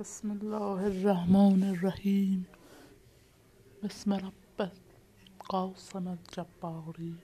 بسم الله الرحمن الرحيم. بسم رب القاسم الجباری